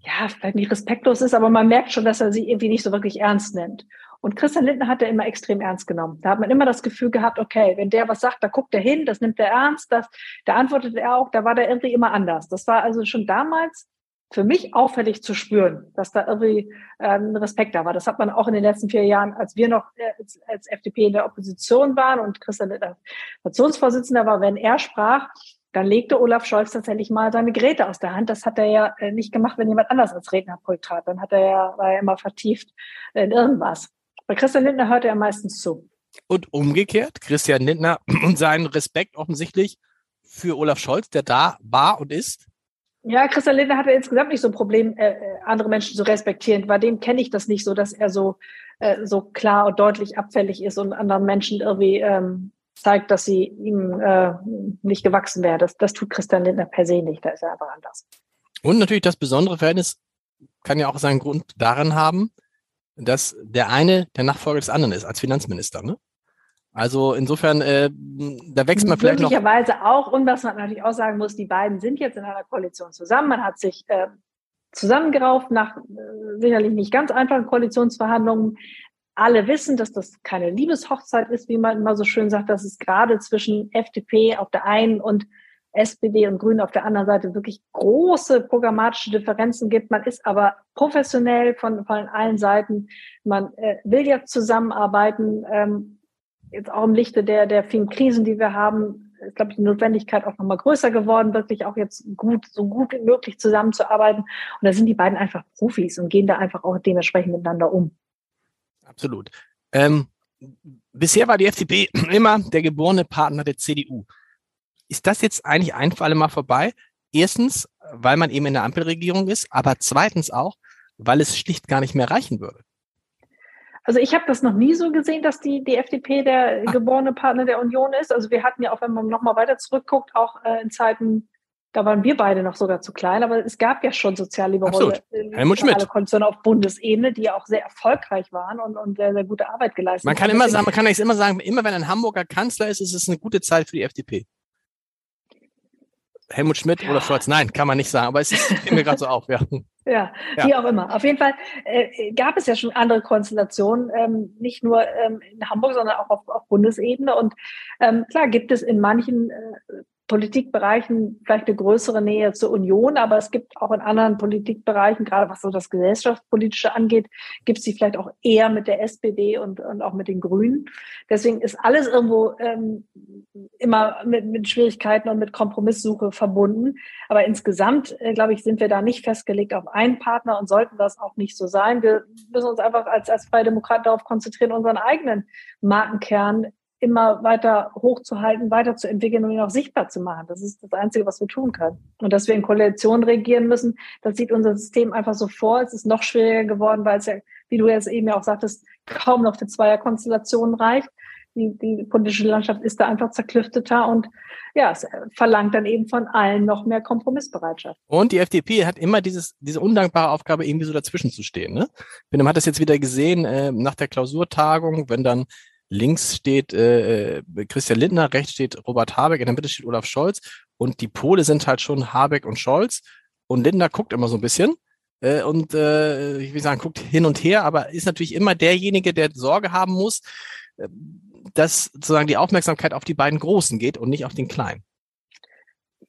ja, vielleicht nicht respektlos ist, aber man merkt schon, dass er sie irgendwie nicht so wirklich ernst nimmt. Und Christian Lindner hat er immer extrem ernst genommen. Da hat man immer das Gefühl gehabt, okay, wenn der was sagt, da guckt er hin, das nimmt er ernst, das, da antwortet er auch, da war der irgendwie immer anders. Das war also schon damals für mich auffällig zu spüren, dass da irgendwie ähm, Respekt da war. Das hat man auch in den letzten vier Jahren, als wir noch äh, als, als FDP in der Opposition waren und Christian der Fraktionsvorsitzender war, wenn er sprach, dann legte Olaf Scholz tatsächlich mal seine Geräte aus der Hand. Das hat er ja äh, nicht gemacht, wenn jemand anders als Rednerpult trat. Dann hat er ja, war er immer vertieft in irgendwas. Bei Christian Lindner hörte er meistens zu. Und umgekehrt, Christian Lindner und seinen Respekt offensichtlich für Olaf Scholz, der da war und ist? Ja, Christian Lindner hatte insgesamt nicht so ein Problem, äh, äh, andere Menschen zu respektieren. Bei dem kenne ich das nicht so, dass er so, äh, so klar und deutlich abfällig ist und anderen Menschen irgendwie ähm, zeigt, dass sie ihm äh, nicht gewachsen wäre. Das, das tut Christian Lindner per se nicht. Da ist er einfach anders. Und natürlich das besondere Verhältnis kann ja auch seinen Grund darin haben, dass der eine der Nachfolger des anderen ist als Finanzminister. Ne? Also insofern, äh, da wächst man vielleicht noch. Möglicherweise auch, und was man natürlich auch sagen muss, die beiden sind jetzt in einer Koalition zusammen. Man hat sich äh, zusammengerauft nach äh, sicherlich nicht ganz einfachen Koalitionsverhandlungen. Alle wissen, dass das keine Liebeshochzeit ist, wie man immer so schön sagt, dass es gerade zwischen FDP auf der einen und SPD und Grünen auf der anderen Seite wirklich große programmatische Differenzen gibt. Man ist aber professionell von, von allen Seiten. Man äh, will jetzt zusammenarbeiten. Ähm, jetzt auch im Lichte der, der vielen Krisen, die wir haben, ist, glaube ich, die Notwendigkeit auch nochmal größer geworden, wirklich auch jetzt gut, so gut wie möglich zusammenzuarbeiten. Und da sind die beiden einfach Profis und gehen da einfach auch dementsprechend miteinander um. Absolut. Ähm, bisher war die FDP immer der geborene Partner der CDU. Ist das jetzt eigentlich ein für alle Mal vorbei? Erstens, weil man eben in der Ampelregierung ist, aber zweitens auch, weil es schlicht gar nicht mehr reichen würde. Also ich habe das noch nie so gesehen, dass die, die FDP der ah. geborene Partner der Union ist. Also wir hatten ja auch, wenn man nochmal weiter zurückguckt, auch äh, in Zeiten, da waren wir beide noch sogar zu klein, aber es gab ja schon sozialliberale Koalitionen auf Bundesebene, die ja auch sehr erfolgreich waren und, und sehr, sehr gute Arbeit geleistet haben. Man kann immer sagen, man kann eigentlich immer sagen, immer wenn ein Hamburger Kanzler ist, ist es eine gute Zeit für die FDP. Helmut Schmidt ja. oder Scholz, nein, kann man nicht sagen, aber es ist mir gerade so auf, ja. Ja, ja, wie auch immer. Auf jeden Fall äh, gab es ja schon andere Konstellationen, ähm, nicht nur ähm, in Hamburg, sondern auch auf, auf Bundesebene. Und ähm, klar gibt es in manchen äh, Politikbereichen vielleicht eine größere Nähe zur Union, aber es gibt auch in anderen Politikbereichen, gerade was so das Gesellschaftspolitische angeht, gibt es die vielleicht auch eher mit der SPD und, und auch mit den Grünen. Deswegen ist alles irgendwo ähm, immer mit, mit Schwierigkeiten und mit Kompromisssuche verbunden. Aber insgesamt, äh, glaube ich, sind wir da nicht festgelegt auf einen Partner und sollten das auch nicht so sein. Wir müssen uns einfach als, als Freie Demokraten darauf konzentrieren, unseren eigenen Markenkern immer weiter hochzuhalten, weiterzuentwickeln und ihn auch sichtbar zu machen. Das ist das Einzige, was wir tun können. Und dass wir in Koalition regieren müssen, das sieht unser System einfach so vor. Es ist noch schwieriger geworden, weil es ja, wie du jetzt eben ja auch sagtest, kaum noch für Zweierkonstellationen reicht. die, die politische Landschaft ist da einfach zerklüfteter und ja, es verlangt dann eben von allen noch mehr Kompromissbereitschaft. Und die FDP hat immer dieses, diese undankbare Aufgabe, irgendwie so dazwischen zu stehen. Ne? Man hat das jetzt wieder gesehen äh, nach der Klausurtagung, wenn dann links steht äh, äh, Christian Lindner, rechts steht Robert Habeck, in der Mitte steht Olaf Scholz und die Pole sind halt schon Habeck und Scholz und Lindner guckt immer so ein bisschen äh, und äh, ich will sagen, guckt hin und her, aber ist natürlich immer derjenige, der Sorge haben muss, äh, dass sozusagen die Aufmerksamkeit auf die beiden Großen geht und nicht auf den Kleinen.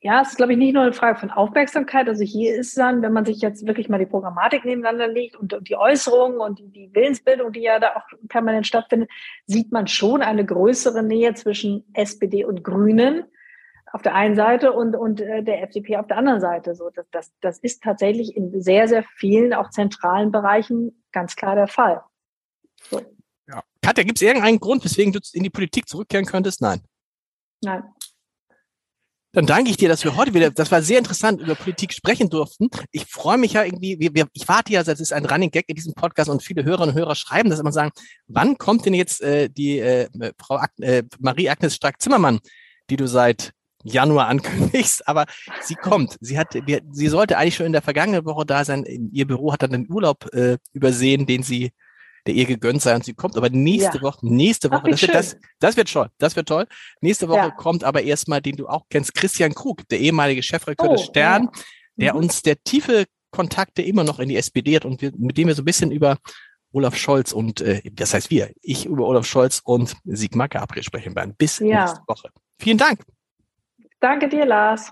Ja, es ist, glaube ich, nicht nur eine Frage von Aufmerksamkeit. Also hier ist dann, wenn man sich jetzt wirklich mal die Programmatik nebeneinander legt und, und die Äußerungen und die, die, Willensbildung, die ja da auch permanent stattfindet, sieht man schon eine größere Nähe zwischen SPD und Grünen auf der einen Seite und, und äh, der FDP auf der anderen Seite. So, das, das, das ist tatsächlich in sehr, sehr vielen, auch zentralen Bereichen ganz klar der Fall. So. Ja. Katja, gibt es irgendeinen Grund, weswegen du in die Politik zurückkehren könntest? Nein. Nein. Dann danke ich dir, dass wir heute wieder, das war sehr interessant, über Politik sprechen durften. Ich freue mich ja irgendwie, wir, wir, ich warte ja, das ist ein Running Gag in diesem Podcast und viele Hörerinnen und Hörer schreiben das immer sagen, wann kommt denn jetzt äh, die äh, Frau Ag äh, Marie-Agnes Stark-Zimmermann, die du seit Januar ankündigst, aber sie kommt. Sie hat, sie sollte eigentlich schon in der vergangenen Woche da sein. Ihr Büro hat dann den Urlaub äh, übersehen, den sie, der ihr gegönnt sei und sie kommt. Aber nächste ja. Woche, nächste Woche, Ach, das, wird, das, das wird toll, das wird toll. Nächste Woche ja. kommt aber erstmal, den du auch kennst, Christian Krug, der ehemalige Chefredakteur oh, des Stern, ja. der mhm. uns der tiefe Kontakte immer noch in die SPD hat und wir, mit dem wir so ein bisschen über Olaf Scholz und, äh, das heißt wir, ich über Olaf Scholz und Sigmar Gabriel sprechen werden. Bis nächste Woche. Vielen Dank. Danke dir, Lars.